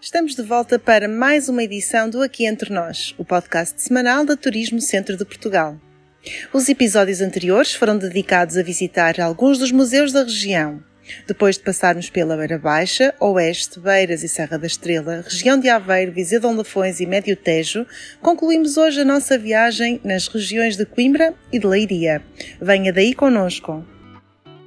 Estamos de volta para mais uma edição do Aqui Entre Nós, o podcast semanal da Turismo Centro de Portugal. Os episódios anteriores foram dedicados a visitar alguns dos museus da região. Depois de passarmos pela Beira Baixa, Oeste, Beiras e Serra da Estrela, região de Aveiro, Viseu de Lafões e Médio Tejo, concluímos hoje a nossa viagem nas regiões de Coimbra e de Leiria. Venha daí connosco!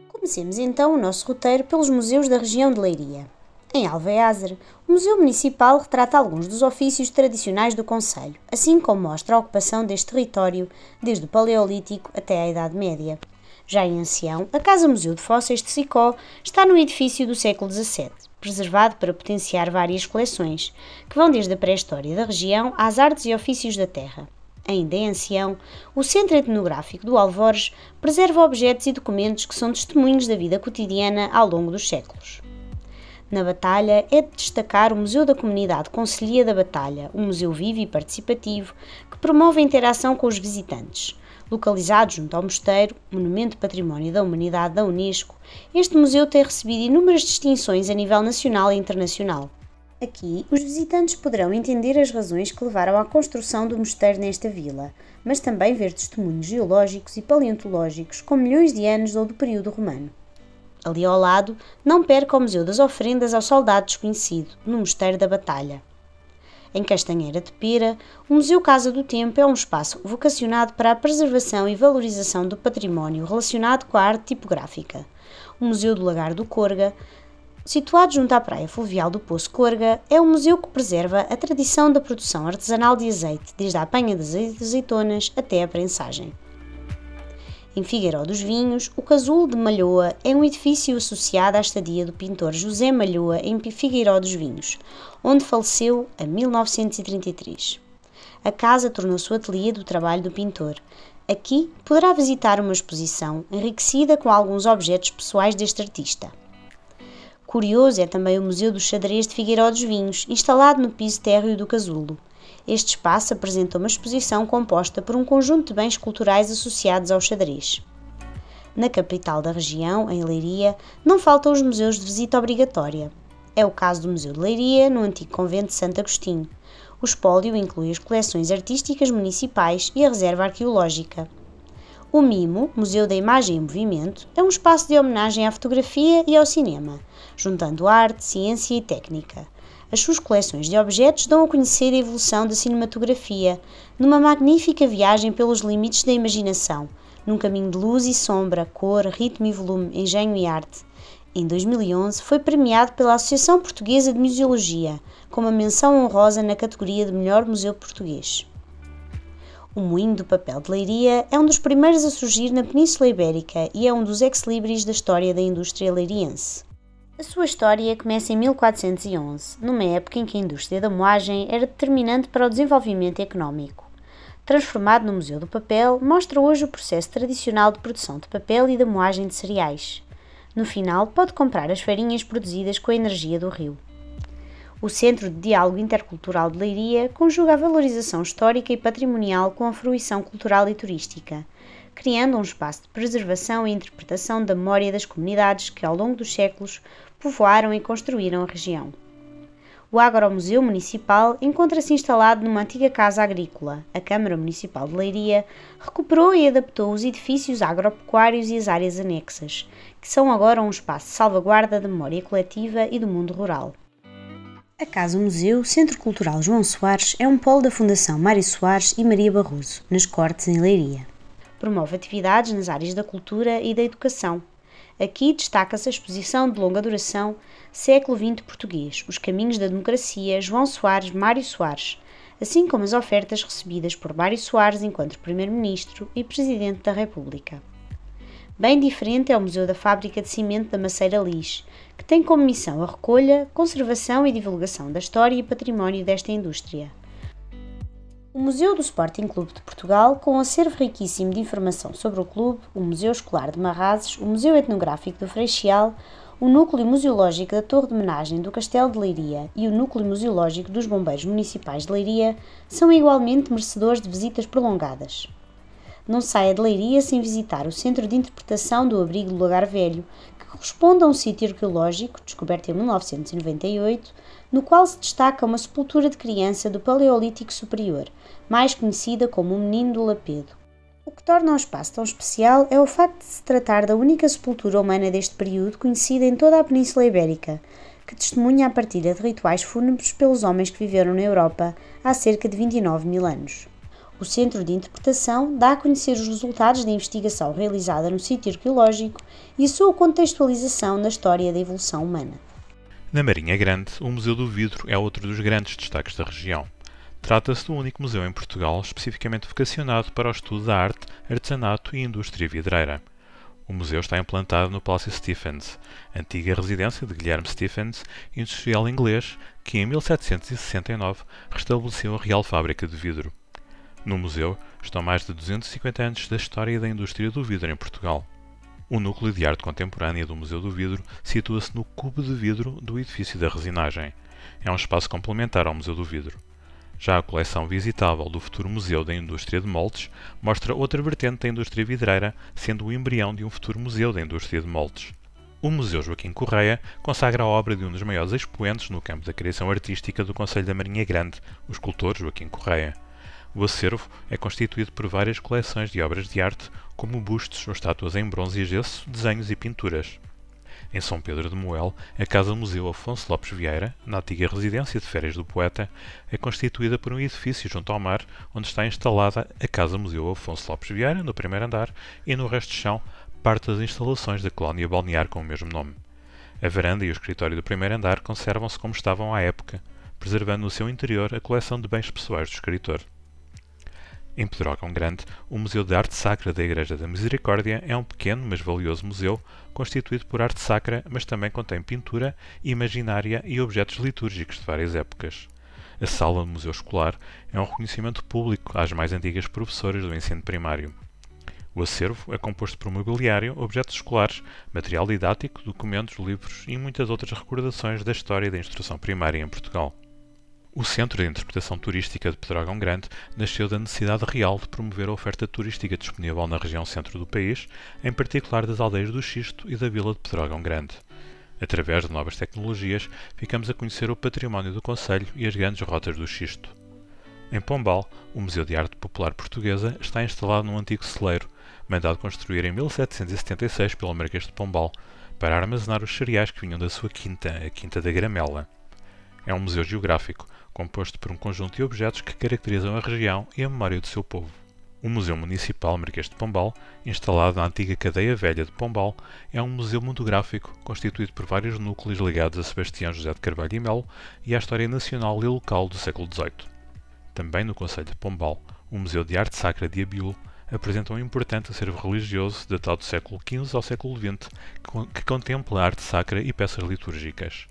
Comecemos então o nosso roteiro pelos museus da região de Leiria. Em Alveázer, o Museu Municipal retrata alguns dos ofícios tradicionais do Conselho, assim como mostra a ocupação deste território desde o Paleolítico até a Idade Média. Já em Ancião, a Casa Museu de Fósseis de Sicó está num edifício do século XVII, preservado para potenciar várias coleções, que vão desde a pré-história da região às artes e ofícios da terra. Ainda em Ancião, o Centro Etnográfico do Alvores preserva objetos e documentos que são testemunhos da vida cotidiana ao longo dos séculos. Na Batalha é de destacar o Museu da Comunidade Conselhia da Batalha, um museu vivo e participativo que promove a interação com os visitantes. Localizado junto ao Mosteiro, Monumento Património da Humanidade da Unesco, este museu tem recebido inúmeras distinções a nível nacional e internacional. Aqui, os visitantes poderão entender as razões que levaram à construção do mosteiro nesta vila, mas também ver testemunhos geológicos e paleontológicos com milhões de anos ou do período romano. Ali ao lado, não perca o Museu das Ofrendas ao Soldado Desconhecido, no Mosteiro da Batalha. Em Castanheira de Pera, o Museu Casa do Tempo é um espaço vocacionado para a preservação e valorização do património relacionado com a arte tipográfica. O Museu do Lagar do Corga, situado junto à praia fluvial do Poço Corga, é um museu que preserva a tradição da produção artesanal de azeite, desde a apanha de azeitonas até a prensagem. Em Figueiró dos Vinhos, o Casulo de Malhoa é um edifício associado à estadia do pintor José Malhoa em Figueiró dos Vinhos, onde faleceu em 1933. A casa tornou-se o ateliê do trabalho do pintor. Aqui poderá visitar uma exposição enriquecida com alguns objetos pessoais deste artista. Curioso é também o Museu do Xadrez de Figueiró dos Vinhos, instalado no piso térreo do casulo. Este espaço apresenta uma exposição composta por um conjunto de bens culturais associados ao xadrez. Na capital da região, em Leiria, não faltam os museus de visita obrigatória. É o caso do Museu de Leiria, no antigo convento de Santo Agostinho. O espólio inclui as coleções artísticas municipais e a reserva arqueológica. O MIMO, Museu da Imagem em Movimento, é um espaço de homenagem à fotografia e ao cinema, juntando arte, ciência e técnica. As suas coleções de objetos dão a conhecer a evolução da cinematografia, numa magnífica viagem pelos limites da imaginação, num caminho de luz e sombra, cor, ritmo e volume, engenho e arte. Em 2011 foi premiado pela Associação Portuguesa de Museologia, com uma menção honrosa na categoria de melhor museu português. O Moinho do Papel de Leiria é um dos primeiros a surgir na Península Ibérica e é um dos ex-libris da história da indústria leiriense. A sua história começa em 1411, numa época em que a indústria da moagem era determinante para o desenvolvimento económico. Transformado no Museu do Papel, mostra hoje o processo tradicional de produção de papel e da moagem de cereais. No final, pode comprar as farinhas produzidas com a energia do rio. O Centro de Diálogo Intercultural de Leiria conjuga a valorização histórica e patrimonial com a fruição cultural e turística criando um espaço de preservação e interpretação da memória das comunidades que, ao longo dos séculos, povoaram e construíram a região. O Agromuseu Municipal encontra-se instalado numa antiga casa agrícola. A Câmara Municipal de Leiria recuperou e adaptou os edifícios agropecuários e as áreas anexas, que são agora um espaço de salvaguarda da memória coletiva e do mundo rural. A Casa Museu Centro Cultural João Soares é um polo da Fundação Mário Soares e Maria Barroso, nas Cortes, em Leiria. Promove atividades nas áreas da cultura e da educação. Aqui destaca-se a exposição de longa duração Século XX Português, Os Caminhos da Democracia, João Soares, Mário Soares, assim como as ofertas recebidas por Mário Soares enquanto Primeiro-Ministro e Presidente da República. Bem diferente é o Museu da Fábrica de Cimento da Maceira Lis, que tem como missão a recolha, conservação e divulgação da história e património desta indústria. O Museu do Sporting Clube de Portugal, com um acervo riquíssimo de informação sobre o clube, o Museu Escolar de Marrazes, o Museu Etnográfico do Freixeal, o Núcleo Museológico da Torre de Menagem do Castelo de Leiria e o Núcleo Museológico dos Bombeiros Municipais de Leiria são igualmente merecedores de visitas prolongadas. Não saia de Leiria sem visitar o Centro de Interpretação do Abrigo do Lagar Velho, que corresponde a um sítio arqueológico, descoberto em 1998, no qual se destaca uma sepultura de criança do Paleolítico Superior, mais conhecida como o Menino do Lapedo. O que torna o espaço tão especial é o facto de se tratar da única sepultura humana deste período conhecida em toda a Península Ibérica, que testemunha a partilha de rituais fúnebres pelos homens que viveram na Europa há cerca de 29 mil anos. O Centro de Interpretação dá a conhecer os resultados da investigação realizada no sítio arqueológico e a sua contextualização na história da evolução humana. Na Marinha Grande, o Museu do Vidro é outro dos grandes destaques da região. Trata-se do único museu em Portugal especificamente vocacionado para o estudo da arte, artesanato e indústria vidreira. O museu está implantado no Palácio Stephens, antiga residência de Guilherme Stephens, industrial inglês que em 1769 restabeleceu a Real Fábrica de Vidro. No museu estão mais de 250 anos da história da indústria do vidro em Portugal. O núcleo de arte contemporânea do Museu do Vidro situa-se no cubo de vidro do edifício da resinagem. É um espaço complementar ao Museu do Vidro. Já a coleção visitável do futuro Museu da Indústria de Moldes mostra outra vertente da indústria vidreira, sendo o embrião de um futuro Museu da Indústria de Moldes. O Museu Joaquim Correia consagra a obra de um dos maiores expoentes no campo da criação artística do Conselho da Marinha Grande, o escultor Joaquim Correia. O acervo é constituído por várias coleções de obras de arte, como bustos ou estátuas em bronze e gesso, desenhos e pinturas. Em São Pedro de Moel, a Casa-Museu Afonso Lopes Vieira, na antiga residência de férias do poeta, é constituída por um edifício junto ao mar, onde está instalada a Casa-Museu Afonso Lopes Vieira, no primeiro andar, e no resto de chão, parte das instalações da colónia balnear com o mesmo nome. A varanda e o escritório do primeiro andar conservam-se como estavam à época, preservando no seu interior a coleção de bens pessoais do escritor. Em Pedrógão Grande, o Museu de Arte Sacra da Igreja da Misericórdia é um pequeno, mas valioso museu, constituído por arte sacra, mas também contém pintura, imaginária e objetos litúrgicos de várias épocas. A sala do Museu Escolar é um reconhecimento público às mais antigas professoras do ensino primário. O acervo é composto por mobiliário, objetos escolares, material didático, documentos, livros e muitas outras recordações da história da instrução primária em Portugal. O Centro de Interpretação Turística de Pedrógão Grande nasceu da necessidade real de promover a oferta turística disponível na região centro do país, em particular das aldeias do Xisto e da vila de Pedrógão Grande. Através de novas tecnologias, ficamos a conhecer o património do Conselho e as grandes rotas do Xisto. Em Pombal, o Museu de Arte Popular Portuguesa está instalado num antigo celeiro, mandado construir em 1776 pelo Marquês de Pombal, para armazenar os cereais que vinham da sua quinta, a Quinta da Gramela. É um museu geográfico, composto por um conjunto de objetos que caracterizam a região e a memória do seu povo. O Museu Municipal Marquês de Pombal, instalado na antiga Cadeia Velha de Pombal, é um museu monográfico constituído por vários núcleos ligados a Sebastião José de Carvalho e Melo e à história nacional e local do século XVIII. Também no Conselho de Pombal, o Museu de Arte Sacra de Abiú apresenta um importante acervo religioso datado do século XV ao século XX que contempla arte sacra e peças litúrgicas.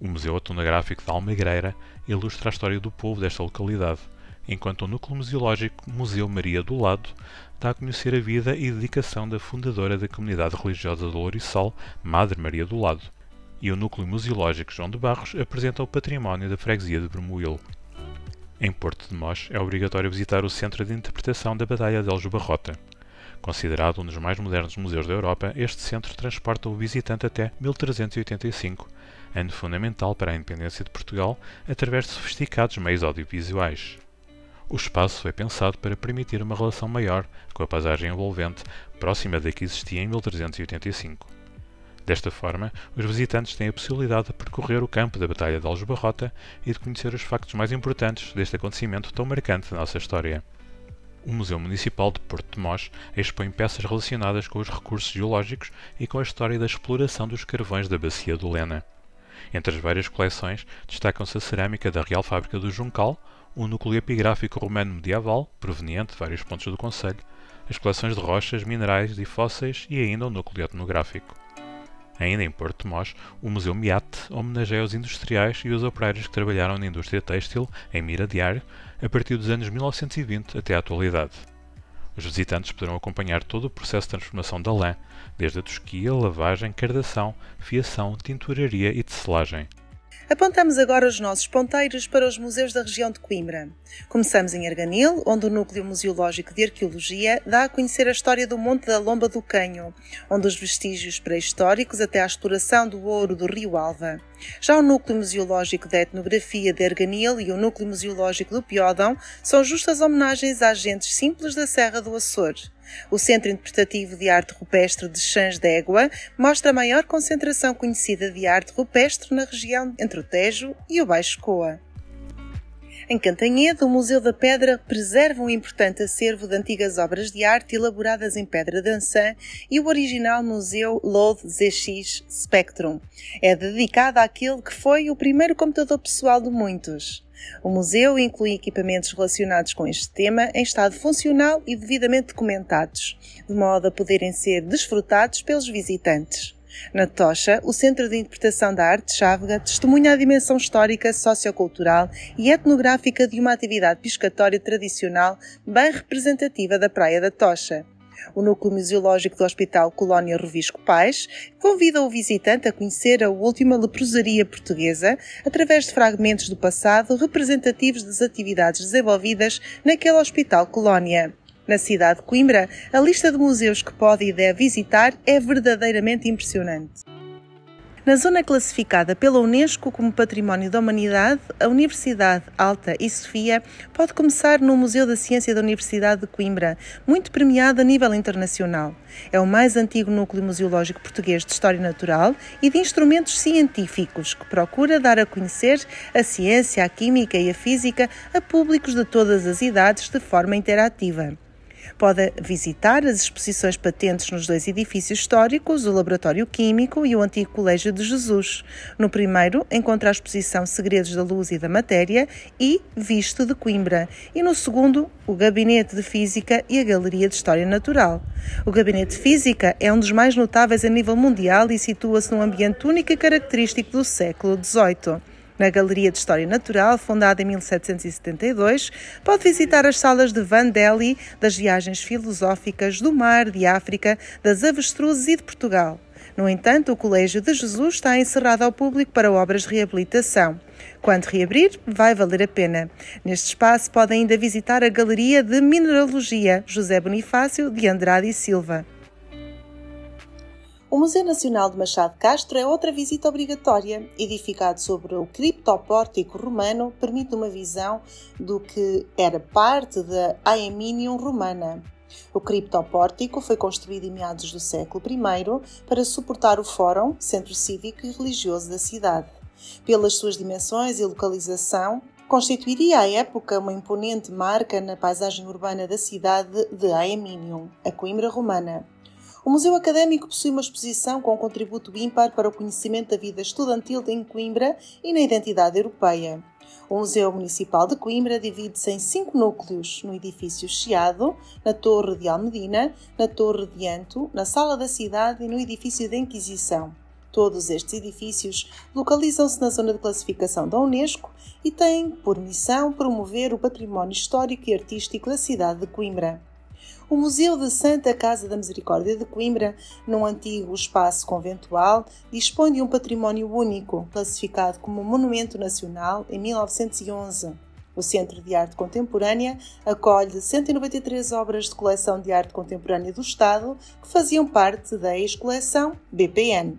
O Museu Etnográfico de Almagreira ilustra a história do povo desta localidade, enquanto o Núcleo Museológico Museu Maria do Lado dá a conhecer a vida e dedicação da fundadora da comunidade religiosa de Lourissol, Madre Maria do Lado, e o Núcleo Museológico João de Barros apresenta o património da freguesia de Bermoil. Em Porto de Mós é obrigatório visitar o Centro de Interpretação da Batalha de Aljubarrota. Considerado um dos mais modernos museus da Europa, este centro transporta o visitante até 1385, ano fundamental para a independência de Portugal através de sofisticados meios audiovisuais. O espaço foi pensado para permitir uma relação maior com a paisagem envolvente, próxima da que existia em 1385. Desta forma, os visitantes têm a possibilidade de percorrer o campo da Batalha de Aljubarrota e de conhecer os factos mais importantes deste acontecimento tão marcante na nossa história. O Museu Municipal de Porto de Mós expõe peças relacionadas com os recursos geológicos e com a história da exploração dos carvões da Bacia do Lena. Entre as várias coleções destacam-se a cerâmica da Real Fábrica do Juncal, um núcleo epigráfico romano medieval, proveniente de vários pontos do Conselho, as coleções de rochas, minerais e fósseis e ainda o núcleo etnográfico. Ainda em Porto de Mós, o Museu Miate homenageia os industriais e os operários que trabalharam na indústria têxtil em Mira Diário a partir dos anos 1920 até à atualidade. Os visitantes poderão acompanhar todo o processo de transformação da lã, desde a tosquia, lavagem, cardação, fiação, tinturaria e tecelagem. Apontamos agora os nossos ponteiros para os museus da região de Coimbra. Começamos em Arganil, onde o Núcleo Museológico de Arqueologia dá a conhecer a história do Monte da Lomba do Canho, onde os vestígios pré-históricos até à exploração do ouro do Rio Alva. Já o Núcleo Museológico da Etnografia de Arganil e o Núcleo Museológico do Piódão são justas homenagens a agentes simples da Serra do Açor. O Centro Interpretativo de Arte Rupestre de Chãs d'Égua mostra a maior concentração conhecida de arte rupestre na região entre o Tejo e o Baixo Coa. Em Cantanhede, o Museu da Pedra preserva um importante acervo de antigas obras de arte elaboradas em pedra dançã e o original Museu Lode ZX Spectrum. É dedicado àquele que foi o primeiro computador pessoal de muitos. O museu inclui equipamentos relacionados com este tema em estado funcional e devidamente documentados, de modo a poderem ser desfrutados pelos visitantes. Na Tocha, o Centro de Interpretação da Arte Chávega testemunha a dimensão histórica, sociocultural e etnográfica de uma atividade piscatória tradicional bem representativa da Praia da Tocha. O Núcleo Museológico do Hospital Colónia Rovisco Pais convida o visitante a conhecer a última leprosaria portuguesa através de fragmentos do passado representativos das atividades desenvolvidas naquele Hospital Colónia. Na cidade de Coimbra, a lista de museus que pode e deve visitar é verdadeiramente impressionante. Na zona classificada pela Unesco como Património da Humanidade, a Universidade Alta e Sofia pode começar no Museu da Ciência da Universidade de Coimbra, muito premiado a nível internacional. É o mais antigo núcleo museológico português de História Natural e de instrumentos científicos, que procura dar a conhecer a ciência, a química e a física a públicos de todas as idades de forma interativa. Pode visitar as exposições patentes nos dois edifícios históricos, o Laboratório Químico e o Antigo Colégio de Jesus. No primeiro, encontra a exposição Segredos da Luz e da Matéria e Visto de Coimbra. E no segundo, o Gabinete de Física e a Galeria de História Natural. O Gabinete de Física é um dos mais notáveis a nível mundial e situa-se num ambiente único e característico do século XVIII. Na Galeria de História Natural, fundada em 1772, pode visitar as salas de Van Delhi, das viagens filosóficas, do mar, de África, das avestruzes e de Portugal. No entanto, o Colégio de Jesus está encerrado ao público para obras de reabilitação. Quando reabrir, vai valer a pena. Neste espaço pode ainda visitar a Galeria de Mineralogia José Bonifácio de Andrade e Silva. O Museu Nacional de Machado Castro é outra visita obrigatória. Edificado sobre o criptopórtico romano, permite uma visão do que era parte da Aeminium romana. O criptopórtico foi construído em meados do século I para suportar o Fórum, centro cívico e religioso da cidade. Pelas suas dimensões e localização, constituiria à época uma imponente marca na paisagem urbana da cidade de Aeminium, a Coimbra romana. O Museu Académico possui uma exposição com um contributo ímpar para o conhecimento da vida estudantil em Coimbra e na identidade europeia. O Museu Municipal de Coimbra divide-se em cinco núcleos: no edifício Chiado, na Torre de Almedina, na Torre de Anto, na Sala da Cidade e no edifício da Inquisição. Todos estes edifícios localizam-se na zona de classificação da Unesco e têm por missão promover o património histórico e artístico da cidade de Coimbra. O Museu de Santa Casa da Misericórdia de Coimbra, num antigo espaço conventual, dispõe de um património único, classificado como Monumento Nacional em 1911. O Centro de Arte Contemporânea acolhe 193 obras de coleção de arte contemporânea do Estado que faziam parte da ex-coleção BPN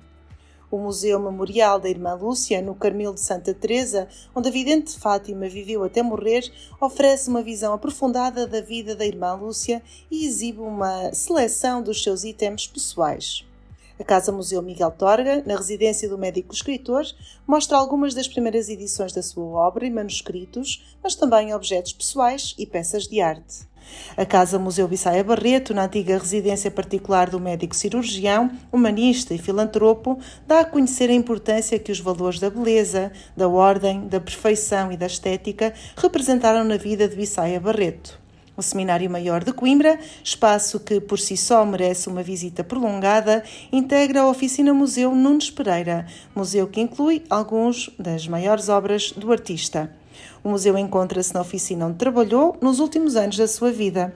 o Museu Memorial da Irmã Lúcia, no Carmelo de Santa Teresa, onde a vidente Fátima viveu até morrer, oferece uma visão aprofundada da vida da Irmã Lúcia e exibe uma seleção dos seus itens pessoais. A Casa Museu Miguel Torga, na residência do médico escritor, mostra algumas das primeiras edições da sua obra em manuscritos, mas também objetos pessoais e peças de arte. A Casa Museu Bissaia Barreto, na antiga residência particular do médico cirurgião, humanista e filantropo, dá a conhecer a importância que os valores da beleza, da ordem, da perfeição e da estética representaram na vida de Bissaia Barreto. O Seminário Maior de Coimbra, espaço que por si só merece uma visita prolongada, integra a oficina Museu Nunes Pereira, museu que inclui alguns das maiores obras do artista. O museu encontra-se na oficina onde trabalhou nos últimos anos da sua vida.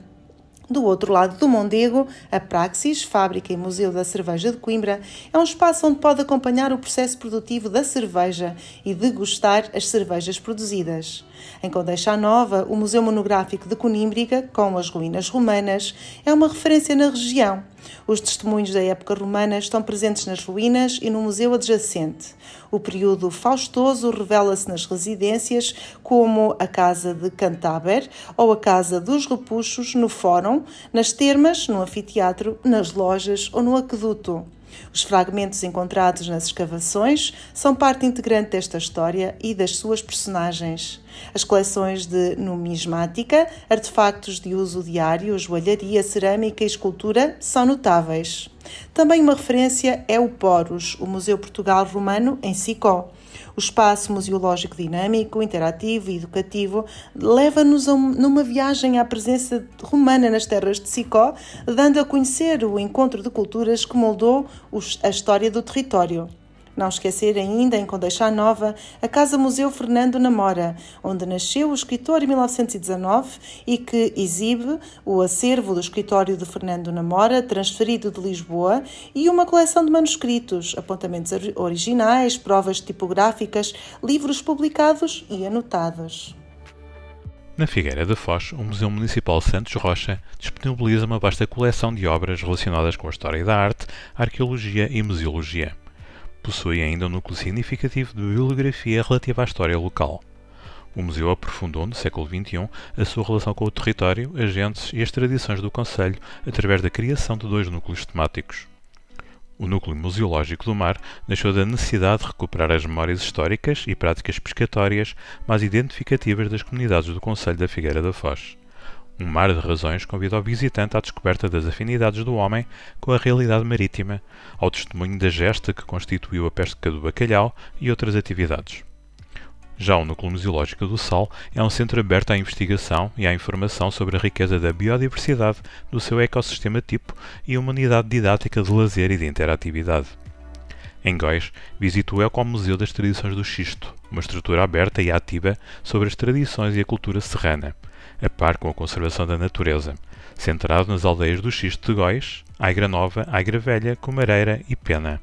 Do outro lado do Mondego, a Praxis, fábrica e museu da cerveja de Coimbra, é um espaço onde pode acompanhar o processo produtivo da cerveja e degustar as cervejas produzidas. Em Condeixa Nova, o Museu Monográfico de Conímbriga, com as ruínas romanas, é uma referência na região. Os testemunhos da época romana estão presentes nas ruínas e no museu adjacente. O período faustoso revela-se nas residências, como a Casa de Cantaber ou a Casa dos Repuxos no Fórum, nas termas, no anfiteatro, nas lojas ou no aqueduto. Os fragmentos encontrados nas escavações são parte integrante desta história e das suas personagens. As coleções de numismática, artefactos de uso diário, joalharia, cerâmica e escultura são notáveis. Também uma referência é o Poros, o Museu Portugal Romano em Sicó. O espaço museológico dinâmico, interativo e educativo leva-nos numa viagem à presença romana nas terras de Sicó, dando a conhecer o encontro de culturas que moldou a história do território. Não esquecer ainda, em Condeixa Nova, a Casa Museu Fernando Namora, onde nasceu o escritor em 1919 e que exibe o acervo do escritório de Fernando Namora, transferido de Lisboa, e uma coleção de manuscritos, apontamentos originais, provas tipográficas, livros publicados e anotados. Na Figueira da Foz, o Museu Municipal Santos Rocha disponibiliza uma vasta coleção de obras relacionadas com a história da arte, arqueologia e museologia possui ainda um núcleo significativo de bibliografia relativa à história local. O museu aprofundou, no século XXI, a sua relação com o território, agentes e as tradições do Conselho através da criação de dois núcleos temáticos. O núcleo museológico do mar deixou da necessidade de recuperar as memórias históricas e práticas pescatórias mais identificativas das comunidades do Conselho da Figueira da Foz. Um mar de razões convida o visitante à descoberta das afinidades do homem com a realidade marítima, ao testemunho da gesta que constituiu a pesca do bacalhau e outras atividades. Já o Núcleo Museológico do Sal é um centro aberto à investigação e à informação sobre a riqueza da biodiversidade do seu ecossistema tipo e uma unidade didática de lazer e de interatividade. Em Góis, visito o Ecomuseu das Tradições do Xisto, uma estrutura aberta e ativa sobre as tradições e a cultura serrana, a par com a conservação da natureza, centrado nas aldeias do Xisto de Góis, Aigra Nova, Aigra Velha, Comareira e Pena.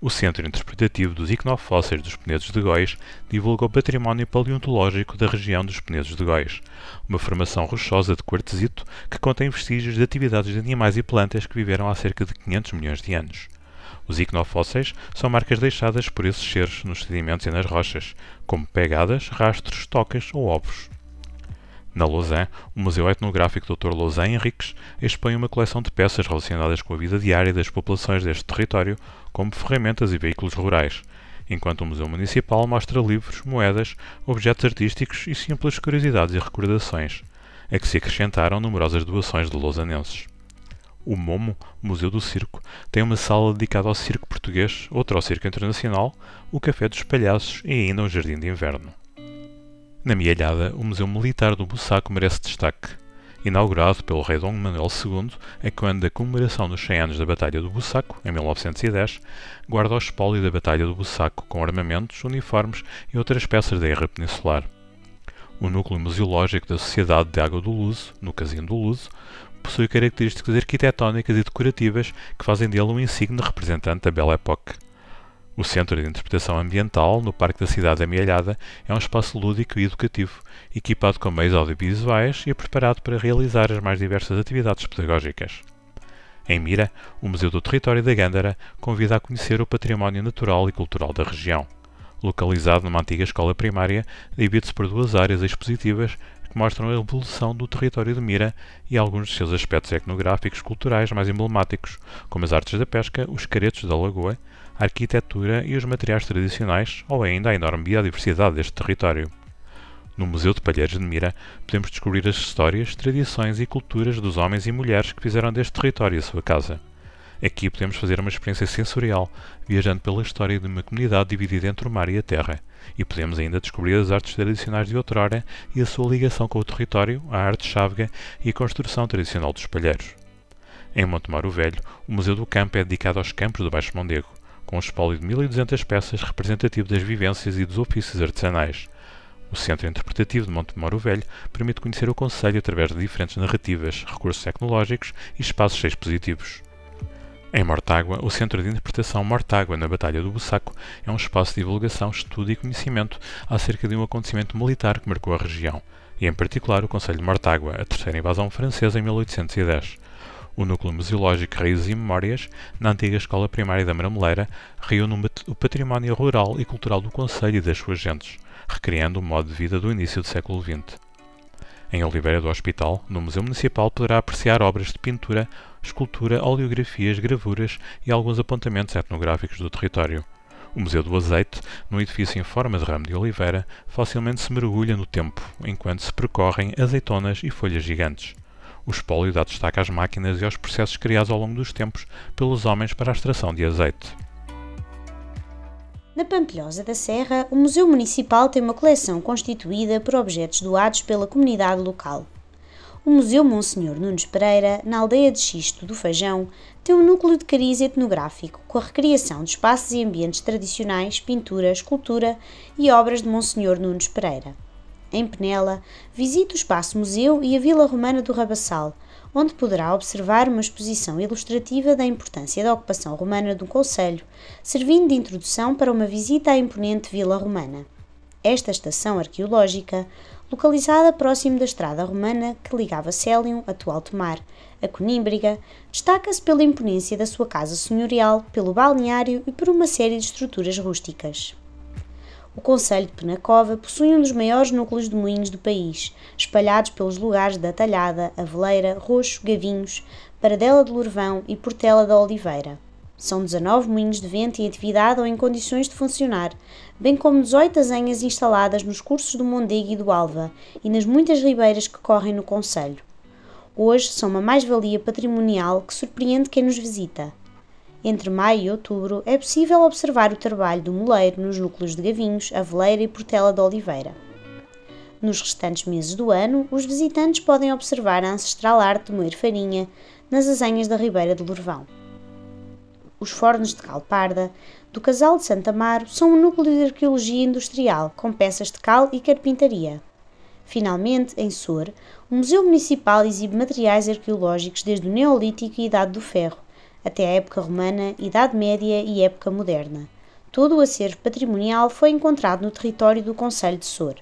O Centro Interpretativo dos Icnofósseis dos Penedos de Góis divulga o património paleontológico da região dos Penedos de Góis, uma formação rochosa de quartzito que contém vestígios de atividades de animais e plantas que viveram há cerca de 500 milhões de anos. Os icnofósseis são marcas deixadas por esses seres nos sedimentos e nas rochas, como pegadas, rastros, tocas ou ovos. Na Lausanne, o Museu Etnográfico Dr. Lausanne Henriques expõe uma coleção de peças relacionadas com a vida diária das populações deste território, como ferramentas e veículos rurais, enquanto o Museu Municipal mostra livros, moedas, objetos artísticos e simples curiosidades e recordações, a que se acrescentaram numerosas doações de lausanenses. O MOMO, Museu do Circo, tem uma sala dedicada ao circo português, outra ao circo internacional, o Café dos Palhaços e ainda um jardim de inverno. Na Mialhada, o Museu Militar do Bussaco merece destaque. Inaugurado pelo rei Dom Manuel II, a quando da comemoração dos 100 anos da Batalha do Bussaco, em 1910, guarda o espólio da Batalha do Bussaco com armamentos, uniformes e outras peças da guerra peninsular. O núcleo museológico da Sociedade de Água do Luso, no Casino do Luso, possui características arquitetónicas e decorativas que fazem dele um insigne representante da Belle Époque. O Centro de Interpretação Ambiental, no Parque da Cidade Amealhada, é um espaço lúdico e educativo, equipado com meios audiovisuais e preparado para realizar as mais diversas atividades pedagógicas. Em Mira, o Museu do Território da Gândara convida a conhecer o património natural e cultural da região. Localizado numa antiga escola primária, divide-se por duas áreas expositivas que mostram a evolução do território de Mira e alguns dos seus aspectos etnográficos culturais mais emblemáticos, como as artes da pesca, os caretos da lagoa a arquitetura e os materiais tradicionais, ou ainda a enorme biodiversidade deste território. No Museu de Palheiros de Mira, podemos descobrir as histórias, tradições e culturas dos homens e mulheres que fizeram deste território a sua casa. Aqui podemos fazer uma experiência sensorial, viajando pela história de uma comunidade dividida entre o mar e a terra, e podemos ainda descobrir as artes tradicionais de outrora e a sua ligação com o território, a arte chávega e a construção tradicional dos palheiros. Em Montemar o Velho, o Museu do Campo é dedicado aos campos do Baixo Mondego, com um espólio de 1200 peças representativo das vivências e dos ofícios artesanais. O Centro Interpretativo de Montemoro Velho permite conhecer o Conselho através de diferentes narrativas, recursos tecnológicos e espaços expositivos. Em Mortágua, o Centro de Interpretação Mortágua na Batalha do Bussaco é um espaço de divulgação, estudo e conhecimento acerca de um acontecimento militar que marcou a região, e em particular o Conselho de Mortágua, a terceira invasão francesa em 1810. O Núcleo Museológico Raízes e Memórias, na antiga Escola Primária da Marmeleira, reúne o património rural e cultural do Conselho e das suas gentes, recriando o modo de vida do início do século XX. Em Oliveira do Hospital, no Museu Municipal, poderá apreciar obras de pintura, escultura, oleografias, gravuras e alguns apontamentos etnográficos do território. O Museu do Azeite, num edifício em forma de ramo de oliveira, facilmente se mergulha no tempo, enquanto se percorrem azeitonas e folhas gigantes. O espólio dá destaque às máquinas e aos processos criados ao longo dos tempos pelos homens para a extração de azeite. Na Pampilhosa da Serra, o Museu Municipal tem uma coleção constituída por objetos doados pela comunidade local. O Museu Monsenhor Nunes Pereira, na aldeia de Xisto do Feijão, tem um núcleo de cariz etnográfico, com a recriação de espaços e ambientes tradicionais, pintura, escultura e obras de Monsenhor Nunes Pereira. Em Penela, visite o Espaço Museu e a Vila Romana do Rabassal, onde poderá observar uma exposição ilustrativa da importância da ocupação romana do Conselho, servindo de introdução para uma visita à imponente Vila Romana. Esta estação arqueológica, localizada próximo da estrada romana que ligava Célium, atual Tomar, a Conímbriga, destaca-se pela imponência da sua casa senhorial, pelo balneário e por uma série de estruturas rústicas. O Conselho de Penacova possui um dos maiores núcleos de moinhos do país, espalhados pelos lugares da Talhada, Aveleira, Roxo, Gavinhos, Paradela de Lourvão e Portela da Oliveira. São 19 moinhos de vento em atividade ou em condições de funcionar, bem como 18 azenhas instaladas nos cursos do Mondego e do Alva e nas muitas ribeiras que correm no Conselho. Hoje são uma mais-valia patrimonial que surpreende quem nos visita. Entre maio e outubro é possível observar o trabalho do moleiro nos núcleos de Gavinhos, Aveleira e Portela de Oliveira. Nos restantes meses do ano, os visitantes podem observar a ancestral arte de moer farinha nas azenhas da Ribeira de Lourvão. Os fornos de cal parda do Casal de Santa Amaro são um núcleo de arqueologia industrial com peças de cal e carpintaria. Finalmente, em Sor, o Museu Municipal exibe materiais arqueológicos desde o Neolítico e Idade do Ferro, até a época romana, Idade Média e época moderna. Todo o acervo patrimonial foi encontrado no território do Conselho de Sor.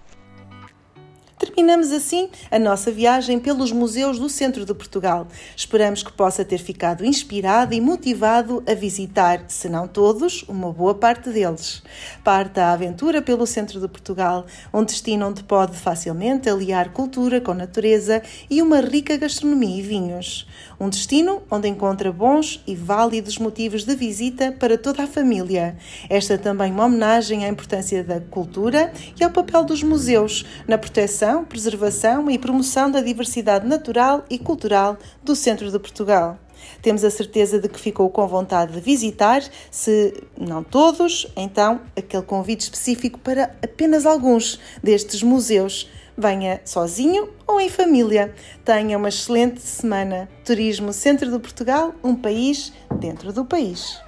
Terminamos assim a nossa viagem pelos museus do centro de Portugal. Esperamos que possa ter ficado inspirado e motivado a visitar, se não todos, uma boa parte deles. Parta a aventura pelo centro de Portugal, um destino onde pode facilmente aliar cultura com natureza e uma rica gastronomia e vinhos. Um destino onde encontra bons e válidos motivos de visita para toda a família. Esta é também uma homenagem à importância da cultura e ao papel dos museus na proteção, preservação e promoção da diversidade natural e cultural do centro de Portugal. Temos a certeza de que ficou com vontade de visitar, se não todos, então aquele convite específico para apenas alguns destes museus Venha sozinho ou em família. Tenha uma excelente semana. Turismo Centro de Portugal, um país dentro do país.